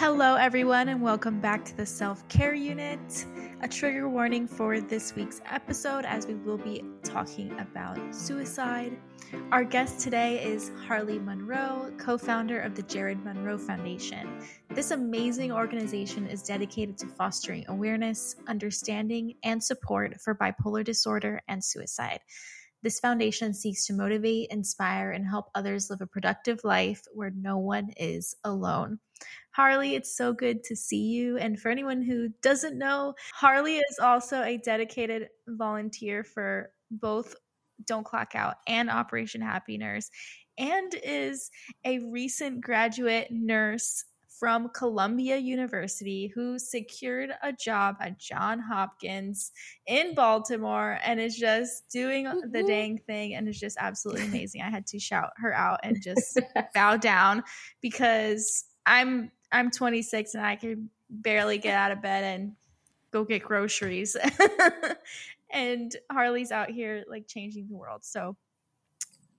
Hello, everyone, and welcome back to the Self Care Unit. A trigger warning for this week's episode as we will be talking about suicide. Our guest today is Harlie Monroe, co founder of the Jared Monroe Foundation. This amazing organization is dedicated to fostering awareness, understanding, and support for bipolar disorder and suicide. This foundation seeks to motivate, inspire, and help others live a productive life where no one is alone. Harlie, it's so good to see you. And for anyone who doesn't know, Harlie is also a dedicated volunteer for both Don't Clock Out and Operation Happy Nurse, and is a recent graduate nurse from Columbia University who secured a job at John Hopkins in Baltimore and is just doing the mm-hmm. dang thing and is just absolutely amazing. I had to shout her out and just bow down because I'm I'm 26 and I can barely get out of bed and go get groceries. and Harlie's out here like changing the world. So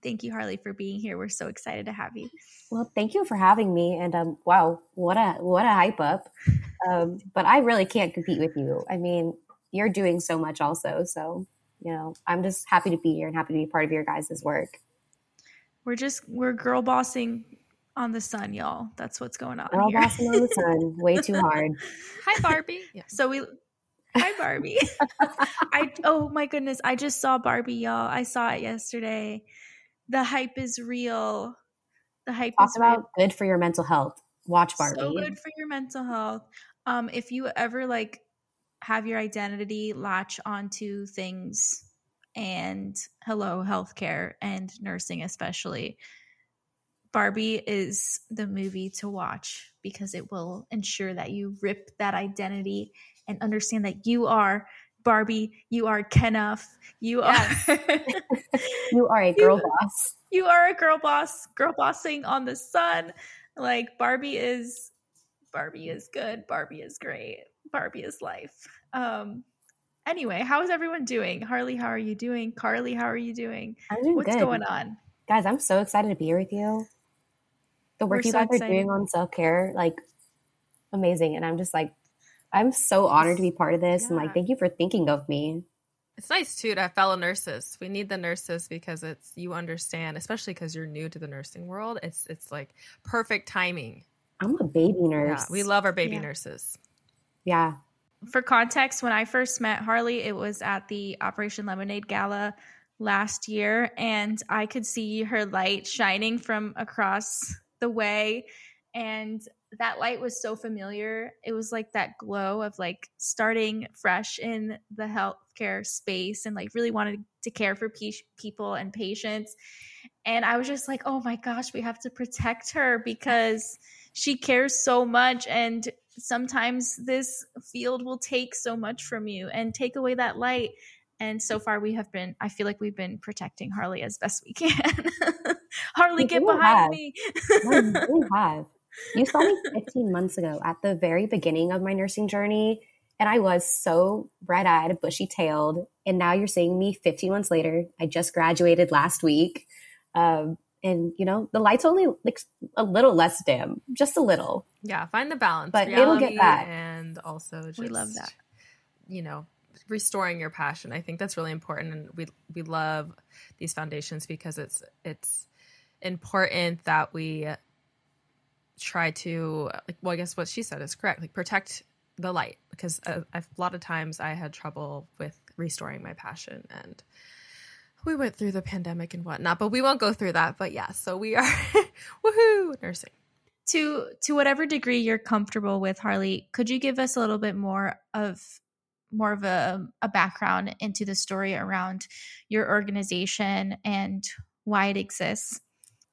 thank you Harlie for being here. We're so excited to have you. Well, thank you for having me and um wow, what a what a hype up. Um but I really can't compete with you. I mean, you're doing so much also. So, you know, I'm just happy to be here and happy to be part of your guys' work. We're just we're girl bossing on the sun, y'all. That's what's going on. Girl here. bossing on the sun, way too hard. Hi, Barbie. yeah. So we. Hi, Barbie. I oh my goodness, I just saw Barbie, y'all. I saw it yesterday. The hype is real. The hype Talk is about real. good for your mental health. Watch Barbie. So good for your mental health. Um, if you ever like have your identity latch onto things and hello healthcare and nursing especially Barbie is the movie to watch because it will ensure that you rip that identity and understand that you are Barbie, you are Kenough, you yes. are you are a girl you, boss. You are a girl boss, girl bossing on the sun. Like Barbie is Barbie is good, Barbie is great, Barbie is life. Um anyway, how is everyone doing? Harlie, how are you doing? Carly, how are you doing? I'm doing What's good. going on? Guys, I'm so excited to be here with you the work We're you so guys excited. are doing on self care, like amazing. And I'm just like, I'm so honored to be part of this. Yeah. And like, thank you for thinking of me. It's nice too to have fellow nurses. We need the nurses because it's you understand, especially because you're new to the nursing world. It's it's like perfect timing. I'm a baby nurse. Yeah, we love our baby yeah. nurses. Yeah. For context, when I first met Harlie, it was at the Operation Lemonade Gala last year, and I could see her light shining from across the way and that light was so familiar. It was like that glow of like starting fresh in the healthcare space and like really wanted to care for pe- people and patients. And I was just like, oh my gosh, we have to protect her because she cares so much. And sometimes this field will take so much from you and take away that light. And so far, we have been, I feel like we've been protecting Harlie as best we can. Harlie, get behind have. me. we have. You saw me 15 months ago at the very beginning of my nursing journey, and I was so red eyed, bushy tailed. And now you're seeing me 15 months later. I just graduated last week. Um, and you know the light's only like a little less dim just a little yeah find the balance but it'll get back and also just, we love that you know restoring your passion i think that's really important and we we love these foundations because it's it's important that we try to like well i guess what she said is correct like protect the light because uh, a, a lot of times i had trouble with restoring my passion and we went through the pandemic and whatnot but we won't go through that but yeah so we are woohoo nursing. To to whatever degree you're comfortable with harlie could you give us a little bit more of more of a, a background into the story around your organization and why it exists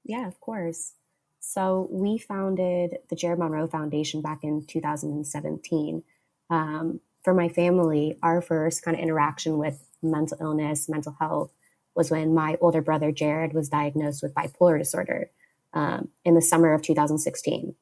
yeah, of course. So we founded the Jared Monroe Foundation back in 2017. Um, for my family, our first kind of interaction with mental illness, mental health, was when my older brother Jared was diagnosed with bipolar disorder um, in the summer of 2016.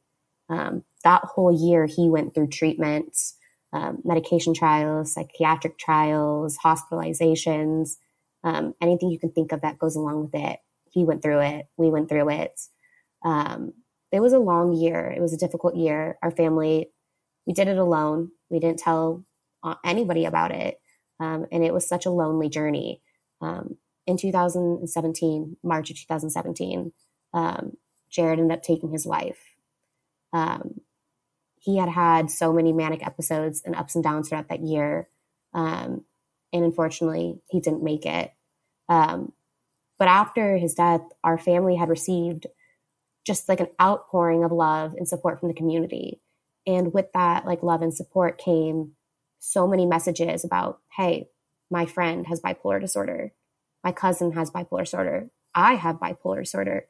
Um, that whole year, he went through treatments, um, medication trials, psychiatric trials, hospitalizations, um, anything you can think of that goes along with it he went through it. We went through it. Um, it was a long year. It was a difficult year. Our family, we did it alone. We didn't tell uh, anybody about it. Um, and it was such a lonely journey. Um, in 2017, March of 2017, um, Jared ended up taking his life. Um, he had had so many manic episodes and ups and downs throughout that year. Um, and unfortunately, he didn't make it. Um, but after his death, our family had received just like an outpouring of love and support from the community. And with that, like love and support came so many messages about, hey, my friend has bipolar disorder. My cousin has bipolar disorder. I have bipolar disorder.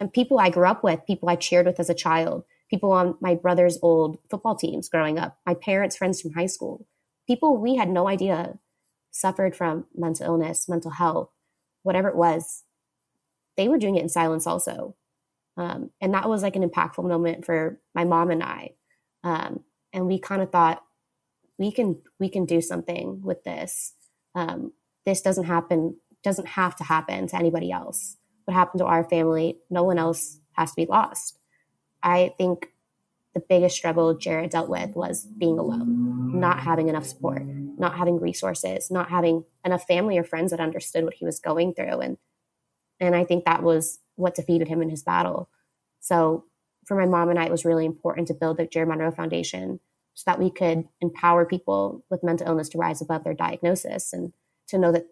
And people I grew up with, people I cheered with as a child, people on my brother's old football teams growing up, my parents' friends from high school, people we had no idea suffered from mental illness, mental health, whatever it was, they were doing it in silence also. Um, and that was like an impactful moment for my mom and I. Um, and we kind of thought we can we can do something with this. Um, this doesn't happen doesn't have to happen to anybody else. What happened to our family, no one else has to be lost. I think the biggest struggle Jared dealt with was being alone, not having enough support, not having resources, not having enough family or friends that understood what he was going through. And and I think that was what defeated him in his battle. So for my mom and I, it was really important to build the Jared Monroe Foundation so that we could empower people with mental illness to rise above their diagnosis and to know that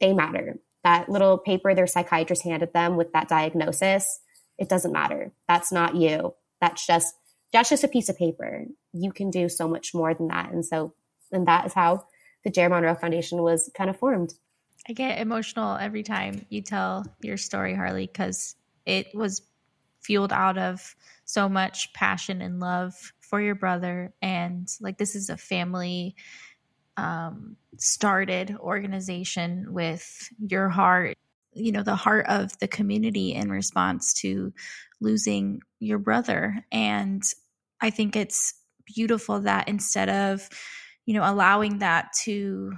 they matter. That little paper their psychiatrist handed them with that diagnosis, it doesn't matter. That's not you. That's just that's just a piece of paper. You can do so much more than that. And so and that is how the Jared Monroe Foundation was kind of formed. I get emotional every time you tell your story, Harlie, because it was fueled out of so much passion and love for your brother. And like, this is a family um, started organization with your heart, you know, the heart of the community in response to losing your brother. And I think it's beautiful that instead of, you know, allowing that to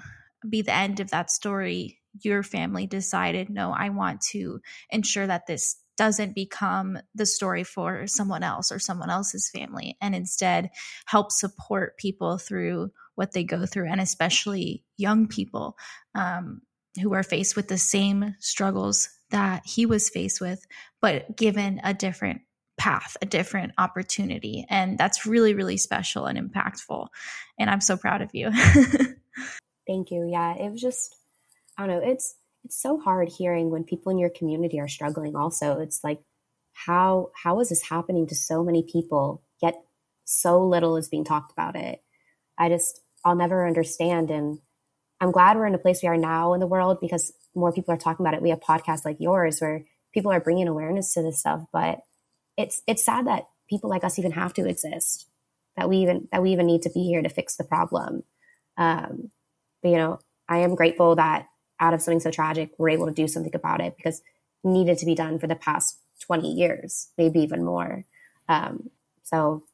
be the end of that story, your family decided, no, I want to ensure that this doesn't become the story for someone else or someone else's family and instead help support people through what they go through and especially young people um, who are faced with the same struggles that he was faced with but given a different path a different opportunity. And that's really really special and impactful. And i'm so proud of you. Thank you. Yeah it was just i don't know it's it's so hard hearing when people in your community are struggling also. It's like how how is this happening to so many people yet so little is being talked about it? I just i'll never understand. And i'm glad we're in a place we are now in the world because more people are talking about it. We have podcasts like yours where people are bringing awareness to this stuff but it's it's sad that people like us even have to exist that we even that we even need to be here to fix the problem um, but you know i am grateful that out of something so tragic, we're able to do something about it because it needed to be done for the past 20 years, maybe even more. Um, so,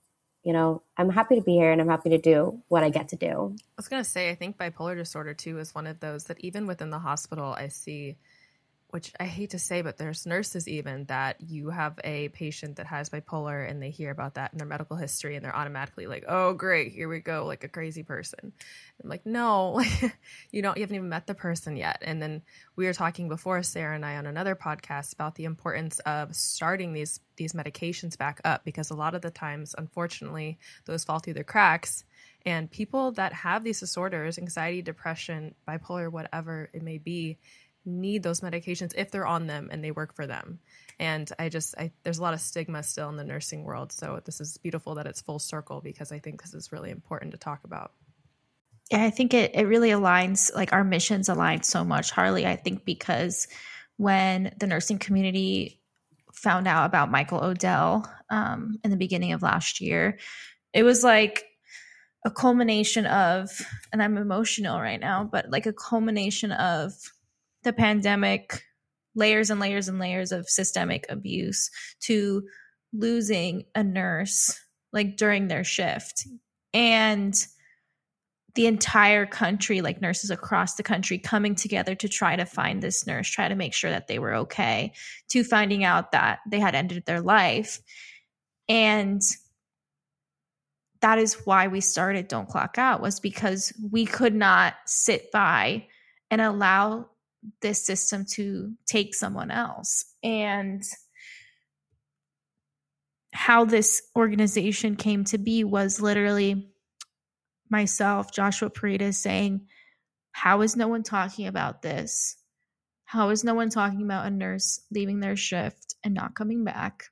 you know, I'm happy to be here and I'm happy to do what I get to do. I was going to say, I think bipolar disorder too is one of those that even within the hospital, I see which I hate to say, but there's nurses even that you have a patient that has bipolar and they hear about that in their medical history and they're automatically like, oh, great, here we go, like a crazy person. I'm like, no, you don't, you haven't even met the person yet. And then we were talking before, Sarah and I, on another podcast about the importance of starting these these medications back up because a lot of the times, unfortunately, those fall through the cracks. And people that have these disorders, anxiety, depression, bipolar, whatever it may be, need those medications if they're on them and they work for them. And I just, I, there's a lot of stigma still in the nursing world. So this is beautiful that it's full circle because I think this is really important to talk about. Yeah, I think it, it really aligns, like our missions align so much, Harlie. I think because when the nursing community found out about Michael Odell um, in the beginning of last year, it was like a culmination of, and I'm emotional right now, but like a culmination of the pandemic, layers and layers and layers of systemic abuse to losing a nurse like during their shift. And the entire country, like nurses across the country, coming together to try to find this nurse, try to make sure that they were okay, to finding out that they had ended their life. And that is why we started Don't Clock Out was because we could not sit by and allow this system to take someone else. And how this organization came to be was literally myself, Joshua Paredes, saying, How is no one talking about this? How is no one talking about a nurse leaving their shift and not coming back?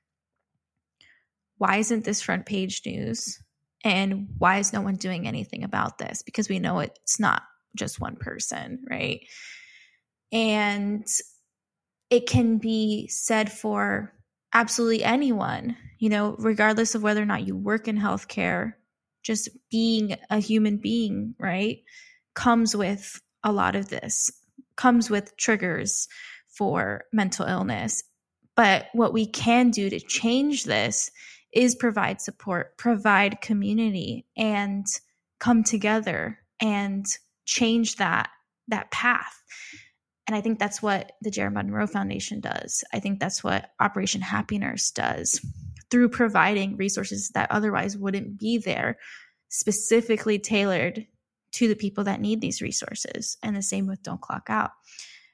Why isn't this front page news? And why is no one doing anything about this? Because we know it's not just one person, right? And it can be said for absolutely anyone, you know, regardless of whether or not you work in healthcare, just being a human being, right, comes with a lot of this, comes with triggers for mental illness. But what we can do to change this is provide support, provide community, and come together and change that that path. And I think that's what the Jared Monroe Foundation does. I think that's what Operation Happy Nurse does through providing resources that otherwise wouldn't be there, specifically tailored to the people that need these resources. And the same with Don't Clock Out.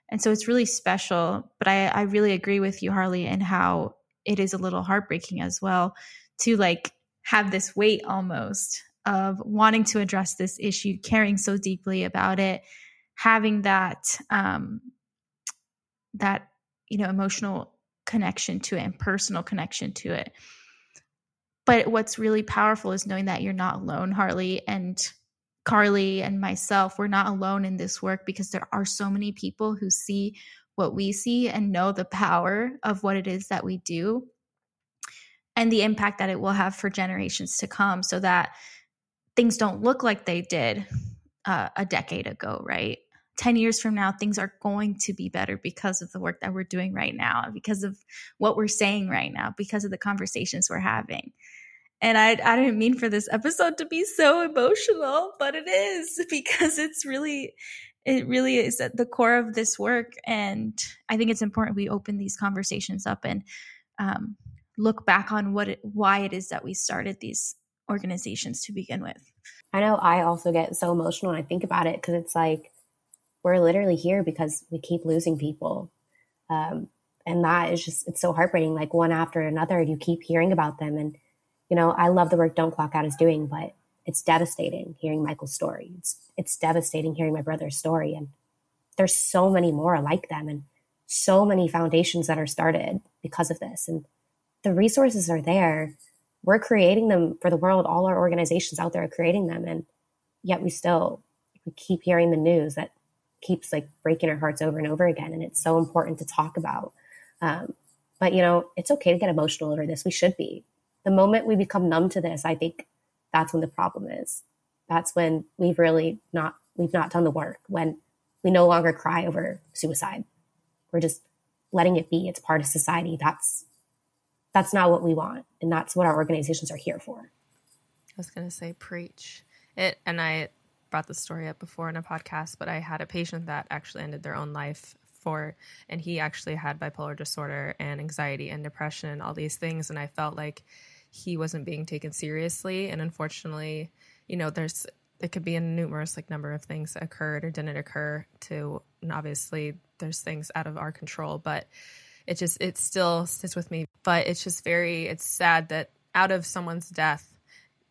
And so it's really special. But I, I really agree with you, Harlie, and how it is a little heartbreaking as well to like have this weight almost of wanting to address this issue, caring so deeply about it, having that um, that you know emotional connection to it and personal connection to it. But what's really powerful is knowing that you're not alone, Harlie and Carly and myself. We're not alone in this work because there are so many people who see what we see and know the power of what it is that we do and the impact that it will have for generations to come so that things don't look like they did uh, a decade ago, right? 10 years from now, things are going to be better because of the work that we're doing right now, because of what we're saying right now, because of the conversations we're having. And I, I didn't mean for this episode to be so emotional, but it is because it's really, it really is at the core of this work. And I think it's important we open these conversations up and um, look back on what it, why it is that we started these organizations to begin with. I know I also get so emotional when I think about it because it's like we're literally here because we keep losing people. Um, and that is just, it's so heartbreaking. Like one after another, you keep hearing about them. And, you know, I love the work Don't Clock Out is doing, but it's devastating hearing Michael's story. It's, it's devastating hearing my brother's story. And there's so many more like them and so many foundations that are started because of this. And the resources are there. We're creating them for the world. All our organizations out there are creating them. And yet we still, we keep hearing the news that keeps like breaking our hearts over and over again. And it's so important to talk about. Um, but you know, it's okay to get emotional over this. We should be. The moment we become numb to this, I think that's when the problem is. That's when we've really not we've not done the work. When we no longer cry over suicide, we're just letting it be. It's part of society. That's that's not what we want, and that's what our organizations are here for. I was going to say preach it, and I brought the story up before in a podcast, but I had a patient that actually ended their own life for, and he actually had bipolar disorder and anxiety and depression and all these things. And I felt like he wasn't being taken seriously. And unfortunately, you know, there's, it could be a numerous like number of things that occurred or didn't occur to, and obviously there's things out of our control, but it just, it still sits with me. But it's just very, it's sad that out of someone's death,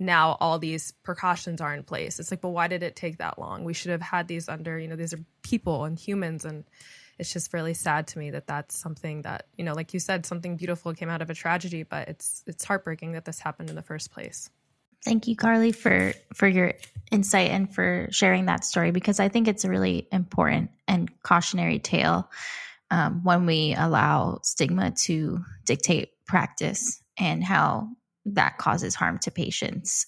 now all these precautions are in place. It's like, but why did it take that long? We should have had these under, you know, these are people and humans. And it's just really sad to me that that's something that, you know, like you said, something beautiful came out of a tragedy, but it's, it's heartbreaking that this happened in the first place. Thank you, Carly, for, for your insight and for sharing that story, because I think it's a really important and cautionary tale um, when we allow stigma to dictate practice and how that causes harm to patients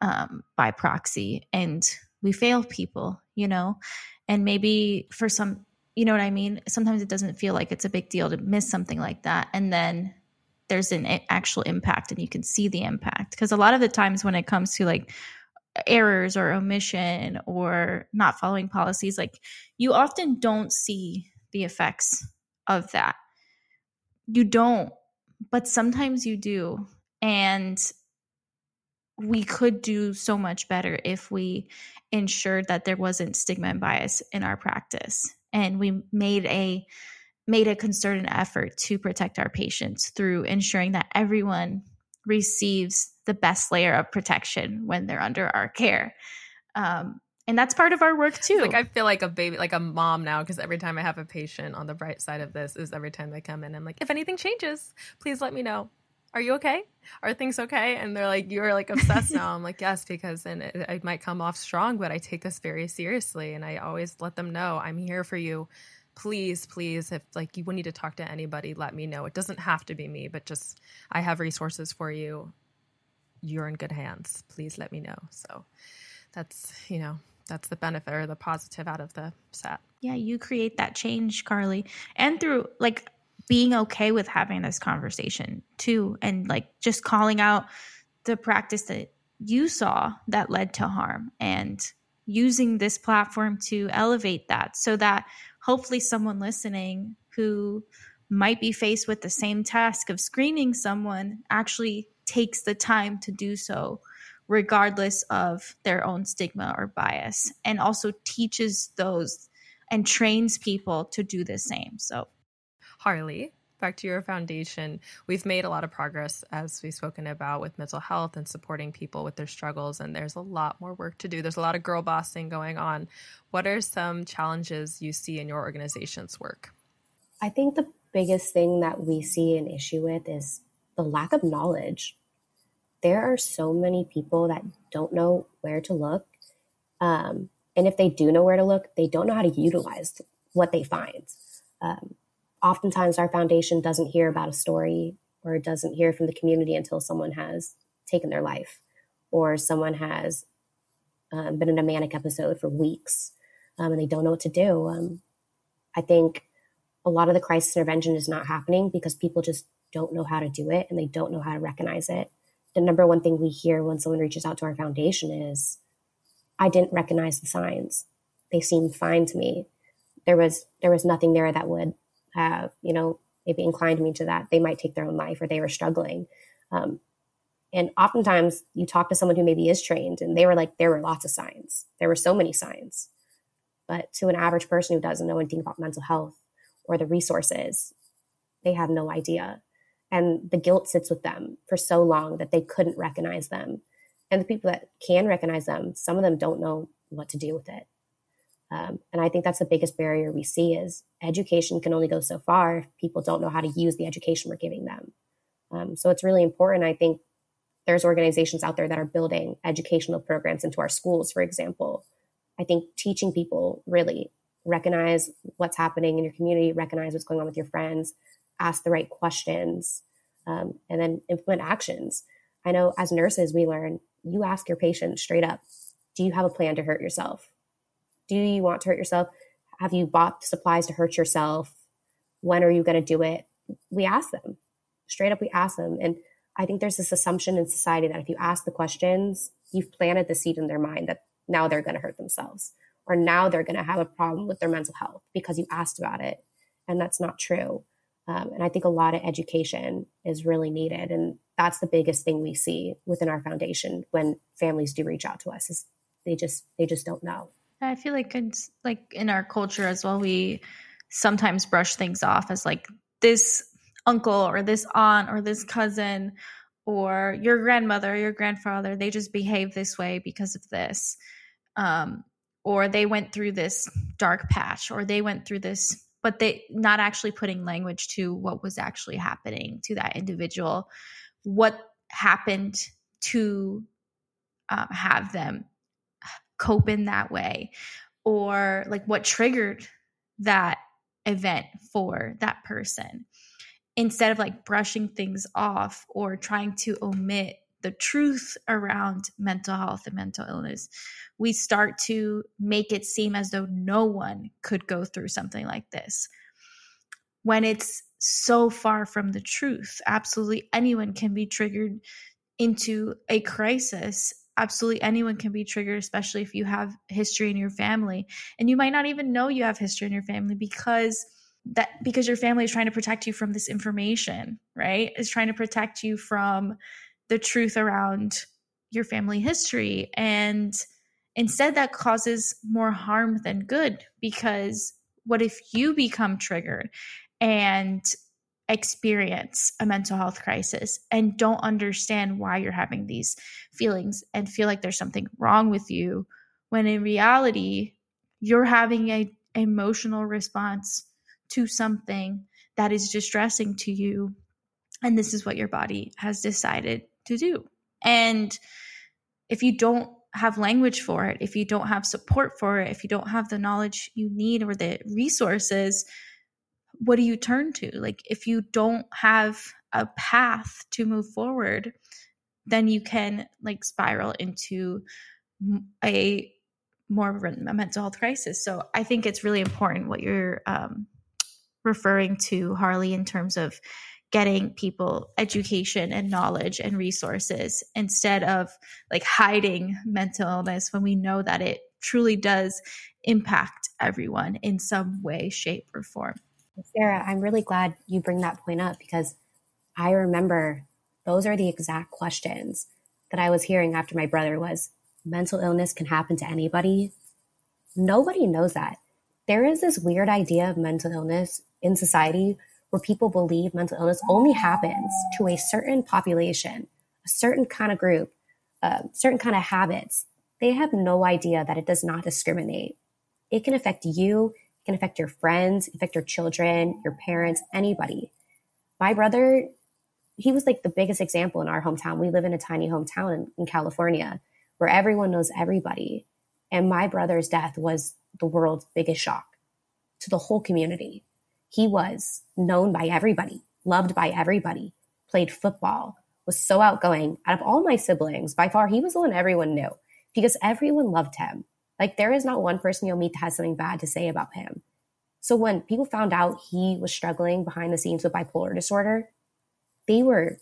um, by proxy. And we fail people you know? And maybe for some you know what i mean? Sometimes it doesn't feel like it's a big deal to miss something like that. And then there's an actual impact and you can see the impact. Because a lot of the times when it comes to like errors or omission or not following policies like you often don't see the effects of that. You don't but sometimes you do And we could do so much better if we ensured that there wasn't stigma and bias in our practice. And we made a made a concerted effort to protect our patients through ensuring that everyone receives the best layer of protection when they're under our care. Um, and that's part of our work too like i feel like a baby like a mom now because every time i have a patient on the bright side of this is every time they come in i'm like if anything changes please let me know are you okay? Are things okay? And they're like, you're like obsessed now. I'm like, yes, because then it, it might come off strong, but I take this very seriously. And I always let them know I'm here for you. Please, please, if like you would need to talk to anybody, let me know. It doesn't have to be me, but just I have resources for you. You're in good hands. Please let me know. So that's, you know, that's the benefit or the positive out of the set. Yeah, you create that change, Carly. And through like being okay with having this conversation too and like just calling out the practice that you saw that led to harm and using this platform to elevate that so that hopefully someone listening who might be faced with the same task of screening someone actually takes the time to do so regardless of their own stigma or bias and also teaches those and trains people to do the same. So Harlie, back to your foundation, we've made a lot of progress as we've spoken about with mental health and supporting people with their struggles. And there's a lot more work to do. There's a lot of girl bossing going on. What are some challenges you see in your organization's work? I think the biggest thing that we see an issue with is the lack of knowledge. There are so many people that don't know where to look. Um, and if they do know where to look, they don't know how to utilize what they find. Um, oftentimes our foundation doesn't hear about a story or doesn't hear from the community until someone has taken their life or someone has um, been in a manic episode for weeks um, and they don't know what to do. Um, I think a lot of the crisis intervention is not happening because people just don't know how to do it and they don't know how to recognize it. The number one thing we hear when someone reaches out to our foundation is, I didn't recognize the signs. They seemed fine to me. There was there was nothing there that would have, you know, maybe inclined me to that, they might take their own life or they were struggling. Um, and oftentimes you talk to someone who maybe is trained and they were like, there were lots of signs. There were so many signs. But to an average person who doesn't know anything about mental health or the resources, they have no idea. And the guilt sits with them for so long that they couldn't recognize them. And the people that can recognize them, some of them don't know what to do with it. Um, and I think that's the biggest barrier we see is education can only go so far if people don't know how to use the education we're giving them. Um, so it's really important. I think there's organizations out there that are building educational programs into our schools, for example. I think teaching people really recognize what's happening in your community, recognize what's going on with your friends, ask the right questions, um, and then implement actions. I know as nurses, we learn you ask your patient straight up, do you have a plan to hurt yourself? Do you want to hurt yourself? Have you bought supplies to hurt yourself? When are you going to do it? We ask them straight up, we ask them. And I think there's this assumption in society that if you ask the questions, you've planted the seed in their mind that now they're going to hurt themselves or now they're going to have a problem with their mental health because you asked about it. And that's not true. Um, and I think a lot of education is really needed. And that's the biggest thing we see within our foundation when families do reach out to us is they just they just don't know. I feel like it's like in our culture as well, we sometimes brush things off as like this uncle or this aunt or this cousin or your grandmother, or your grandfather, they just behave this way because of this. Um, or they went through this dark patch or they went through this, but they not actually putting language to what was actually happening to that individual, what happened to um, have them cope in that way or like what triggered that event for that person instead of like brushing things off or trying to omit the truth around mental health and mental illness, we start to make it seem as though no one could go through something like this. When it's so far from the truth, absolutely anyone can be triggered into a crisis absolutely anyone can be triggered especially if you have history in your family. And you might not even know you have history in your family because that because your family is trying to protect you from this information right? Is trying to protect you from the truth around your family history. And instead, that causes more harm than good because what if you become triggered? And experience a mental health crisis and don't understand why you're having these feelings and feel like there's something wrong with you when in reality you're having a emotional response to something that is distressing to you and this is what your body has decided to do. And if you don't have language for it if you don't have support for it if you don't have the knowledge you need or the resources what do you turn to? Like, if you don't have a path to move forward, then you can like spiral into a more of a mental health crisis. So I think it's really important what you're um, referring to, Harlie, in terms of getting people education and knowledge and resources instead of like hiding mental illness when we know that it truly does impact everyone in some way, shape, or form. Sarah, I'm really glad you bring that point up because I remember those are the exact questions that I was hearing after my brother was mental illness can happen to anybody. Nobody knows that. There is this weird idea of mental illness in society where people believe mental illness only happens to a certain population, a certain kind of group, uh, certain kind of habits. They have no idea that it does not discriminate. It can affect you it can affect your friends, affect your children, your parents, anybody. My brother, he was like the biggest example in our hometown. We live in a tiny hometown in, in California where everyone knows everybody. And my brother's death was the world's biggest shock to the whole community. He was known by everybody, loved by everybody, played football, was so outgoing. Out of all my siblings, by far, he was the one everyone knew because everyone loved him. Like there is not one person you'll meet that has something bad to say about him. So when people found out he was struggling behind the scenes with bipolar disorder, they were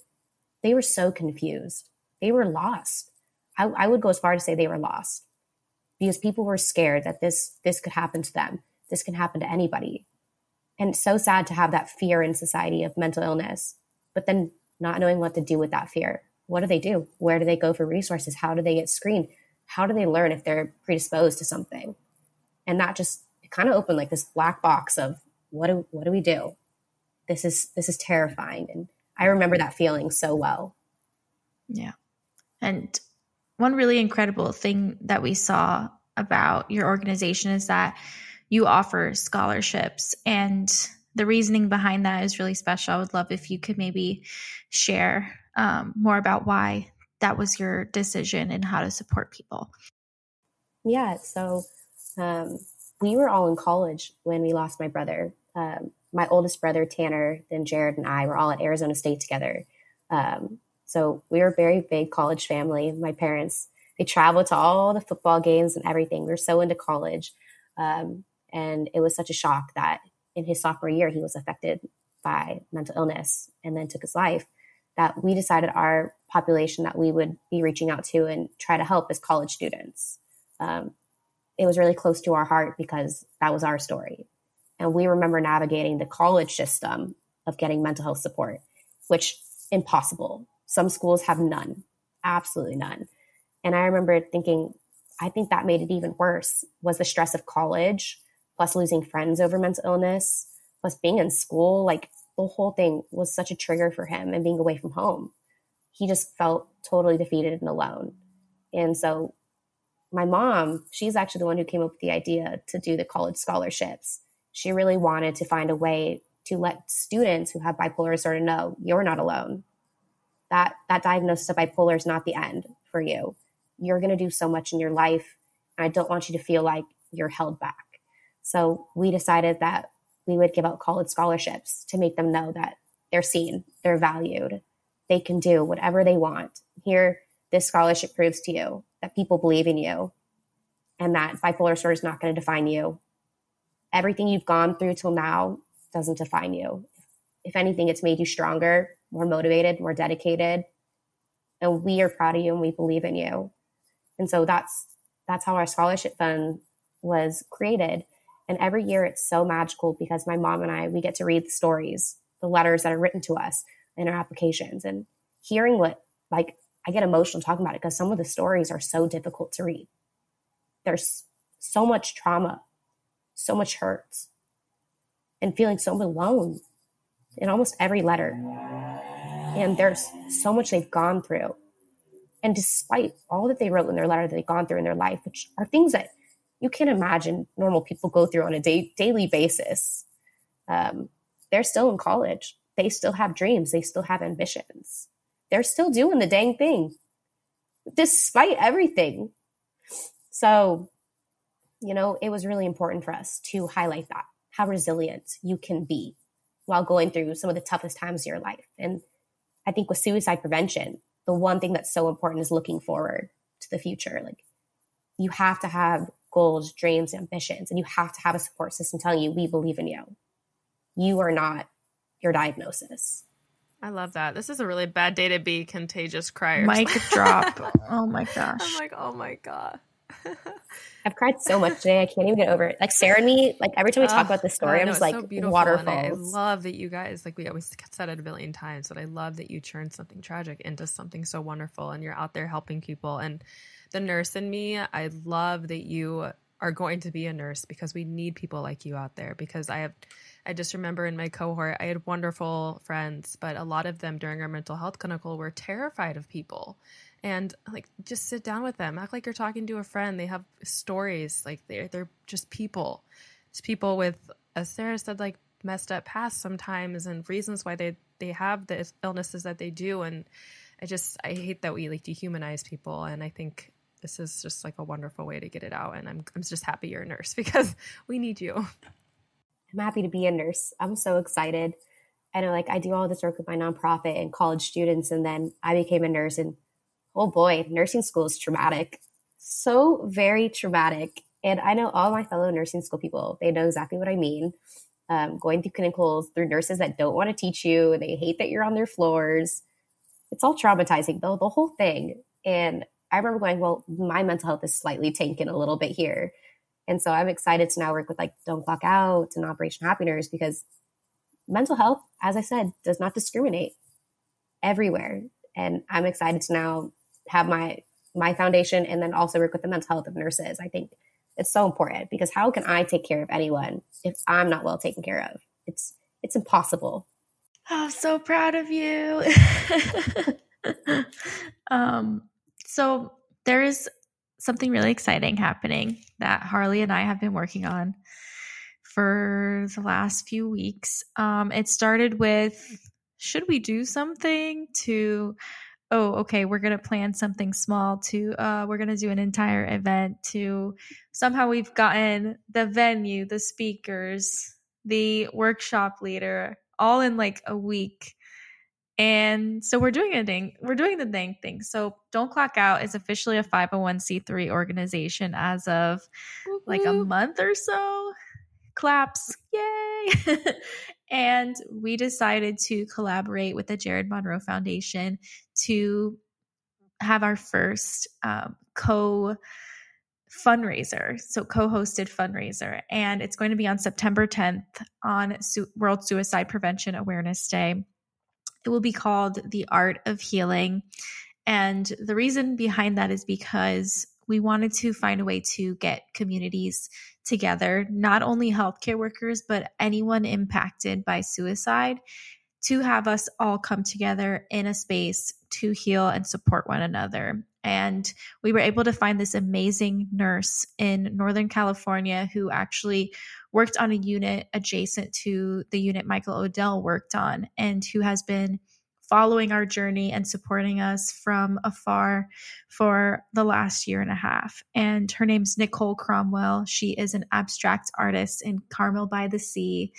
they were so confused. They were lost. I, I would go as far to say they were lost because people were scared that this this could happen to them. This can happen to anybody. And so sad to have that fear in society of mental illness, but then not knowing what to do with that fear. What do they do? Where do they go for resources? How do they get screened? How do they learn if they're predisposed to something? And that just kind of opened like this black box of what do what do we do? This is this is terrifying. And I remember that feeling so well. Yeah. And one really incredible thing that we saw about your organization is that you offer scholarships and the reasoning behind that is really special. I would love if you could maybe share um, more about why that was your decision and how to support people? Yeah, so um, we were all in college when we lost my brother. Um, my oldest brother, Tanner, then Jared and I were all at Arizona State together. Um, so we were a very big college family. My parents, they traveled to all the football games and everything. We were so into college. Um, and it was such a shock that in his sophomore year, he was affected by mental illness and then took his life that we decided our population that we would be reaching out to and try to help as college students. Um, it was really close to our heart because that was our story. And we remember navigating the college system of getting mental health support, which impossible. Some schools have none, absolutely none. And I remember thinking, I think that made it even worse was the stress of college, plus losing friends over mental illness, plus being in school. Like the whole thing was such a trigger for him and being away from home. He just felt totally defeated and alone. And so my mom, she's actually the one who came up with the idea to do the college scholarships. She really wanted to find a way to let students who have bipolar disorder know you're not alone. That that diagnosis of bipolar is not the end for you. You're going to do so much in your life, and I don't want you to feel like you're held back. So we decided that we would give out college scholarships to make them know that they're seen, they're valued, they can do whatever they want. Here, this scholarship proves to you that people believe in you and that bipolar disorder is not going to define you. Everything you've gone through till now doesn't define you. If anything, it's made you stronger, more motivated, more dedicated. And we are proud of you and we believe in you. And so that's that's how our scholarship fund was created. And every year it's so magical because my mom and I, we get to read the stories, the letters that are written to us in our applications and hearing what like I get emotional talking about it because some of the stories are so difficult to read. There's so much trauma, so much hurt, and feeling so alone in almost every letter. And there's so much they've gone through. And despite all that they wrote in their letter that they've gone through in their life, which are things that you can't imagine normal people go through on a day, daily basis, um, they're still in college. They still have dreams. They still have ambitions. They're still doing the dang thing despite everything. So, you know, it was really important for us to highlight that how resilient you can be while going through some of the toughest times of your life. And I think with suicide prevention, the one thing that's so important is looking forward to the future. Like you have to have goals, dreams, ambitions, and you have to have a support system telling you, we believe in you. You are not your diagnosis. I love that. This is a really bad day to be contagious criers. Mic drop. Oh my gosh. I'm like, oh my God. I've cried so much today. I can't even get over it. Like Sarah and me, like every time we talk about this story, I'm just like so waterfalls. I love that you guys, like we always said it a billion times, but I love that you turned something tragic into something so wonderful and you're out there helping people. And the nurse in me, I love that you are going to be a nurse because we need people like you out there because I have I just remember in my cohort, I had wonderful friends, but a lot of them during our mental health clinical were terrified of people. And like just sit down with them act like you're talking to a friend. They have stories like they're they're just people. It's people with as sarah said like messed up past sometimes and reasons why they they have the illnesses that they do. And i just i hate that we like dehumanize people. And i think this is just like a wonderful way to get it out. And i'm, I'm just happy you're a nurse because we need you i'm happy to be a nurse i'm so excited I know like I do all this work with my nonprofit and college students and then I became a nurse and oh boy, nursing school is traumatic. So very traumatic. And I know all my fellow nursing school people, they know exactly what I mean. Um, going through clinicals through nurses that don't want to teach you, they hate that you're on their floors. It's all traumatizing, though, the whole thing. And I remember going, well, my mental health is slightly tanking a little bit here. And so I'm excited to now work with like Don't Clock Out and Operation Happiness because mental health, as I said, does not discriminate everywhere. And I'm excited to now have my my foundation and then also work with the mental health of nurses. I think it's so important because how can I take care of anyone if I'm not well taken care of? It's it's impossible. Oh, I'm so proud of you. um, so there is something really exciting happening that Harlie and I have been working on for the last few weeks. Um, it started with should we do something to oh okay we're going to plan something small to uh, we're going to do an entire event to somehow we've gotten the venue the speakers the workshop leader all in like a week and so we're doing a thing we're doing the dang thing so don't clock out is officially a 501c3 organization as of Woo-hoo. like a month or so claps yay And we decided to collaborate with the Jared Monroe Foundation to have our first um, co fundraiser, so co hosted fundraiser. And it's going to be on September 10th on Su- World Suicide Prevention Awareness Day. It will be called The Art of Healing. And the reason behind that is because we wanted to find a way to get communities together, not only healthcare workers, but anyone impacted by suicide, to have us all come together in a space to heal and support one another. And we were able to find this amazing nurse in Northern California who actually worked on a unit adjacent to the unit Michael Odell worked on and who has been following our journey and supporting us from afar for the last year and a half. And her name's Nicole Cromwell. She is an abstract artist in Carmel by the Sea,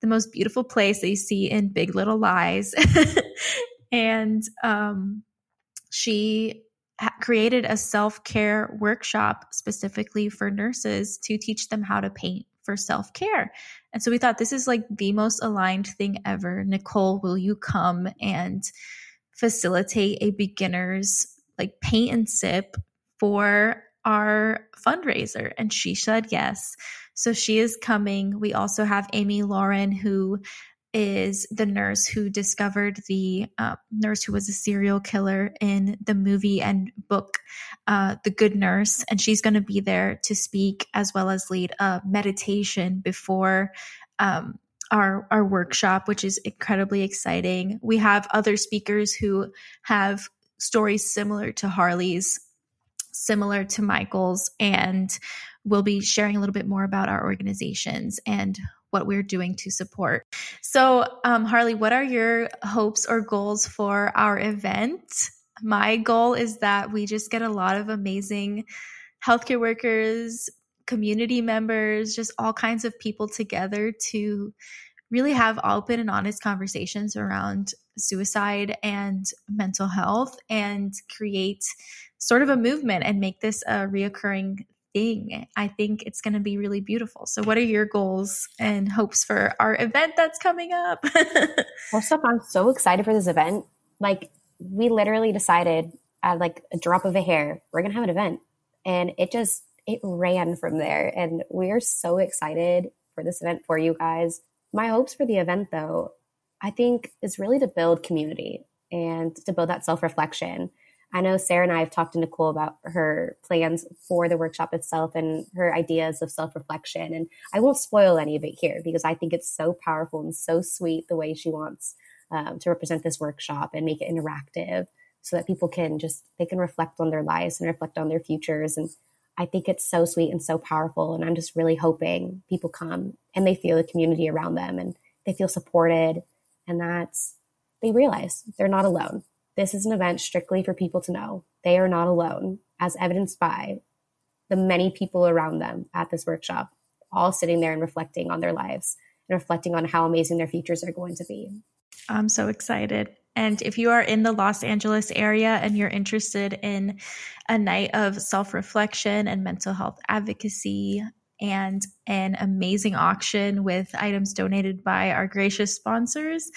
the most beautiful place that you see in Big Little Lies. and um, she created a self care workshop specifically for nurses to teach them how to paint for self care. And so we thought this is like the most aligned thing ever. Nicole, will you come and facilitate a beginner's like paint and sip for our fundraiser? And she said yes. So she is coming. We also have Amy Lauren, who is the nurse who discovered the uh, nurse who was a serial killer in the movie and book, uh, The Good Nurse. And she's going to be there to speak as well as lead a meditation before um, our, our workshop, which is incredibly exciting. We have other speakers who have stories similar to Harlie's, similar to Michael's, and we'll be sharing a little bit more about our organizations and what we're doing to support. So, um, Harlie, what are your hopes or goals for our event? My goal is that we just get a lot of amazing healthcare workers, community members, just all kinds of people together to really have open and honest conversations around suicide and mental health and create sort of a movement and make this a reoccurring thing. I think it's going to be really beautiful. So, what are your goals and hopes for our event that's coming up? First up, I'm so excited for this event. Like, we literally decided at like a drop of a hair, we're going to have an event. And it just, it ran from there. And we're so excited for this event for you guys. My hopes for the event, though, I think is really to build community and to build that self reflection I know Sarah and I have talked to Nicole about her plans for the workshop itself and her ideas of self reflection. And I won't spoil any of it here because I think it's so powerful and so sweet the way she wants um, to represent this workshop and make it interactive so that people can just they can reflect on their lives and reflect on their futures. And i think it's so sweet and so powerful. And i'm just really hoping people come and they feel the community around them and they feel supported. And that's they realize they're not alone this is an event strictly for people to know they are not alone, as evidenced by the many people around them at this workshop, all sitting there and reflecting on their lives and reflecting on how amazing their futures are going to be. I'm so excited. And if you are in the Los Angeles area and you're interested in a night of self reflection and mental health advocacy and an amazing auction with items donated by our gracious sponsors,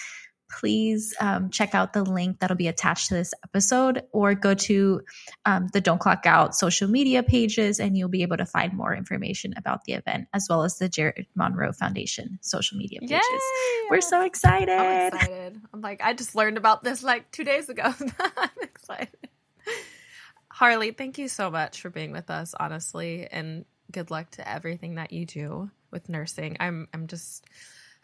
please um, check out the link that'll be attached to this episode or go to um, the Don't Clock Out social media pages and you'll be able to find more information about the event as well as the Jared Monroe Foundation social media pages. Yay! We're so excited. I'm excited. I'm like, I just learned about this like two days ago. I'm excited. Harlie, thank you so much for being with us, honestly, and good luck to everything that you do with nursing. I'm I'm just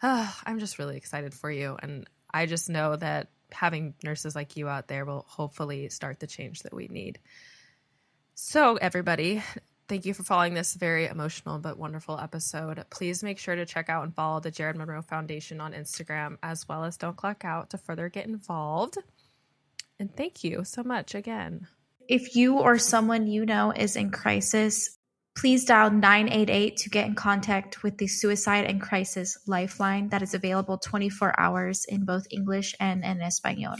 uh, I'm just really excited for you and I just know that having nurses like you out there will hopefully start the change that we need. So, everybody, thank you for following this very emotional but wonderful episode. Please make sure to check out and follow the Jared Monroe Foundation on Instagram as well as Don't Clock Out to further get involved. And thank you so much again. If you or someone you know is in crisis, Please dial 988 to get in contact with the Suicide and Crisis Lifeline that is available 24 hours in both English and in Espanol.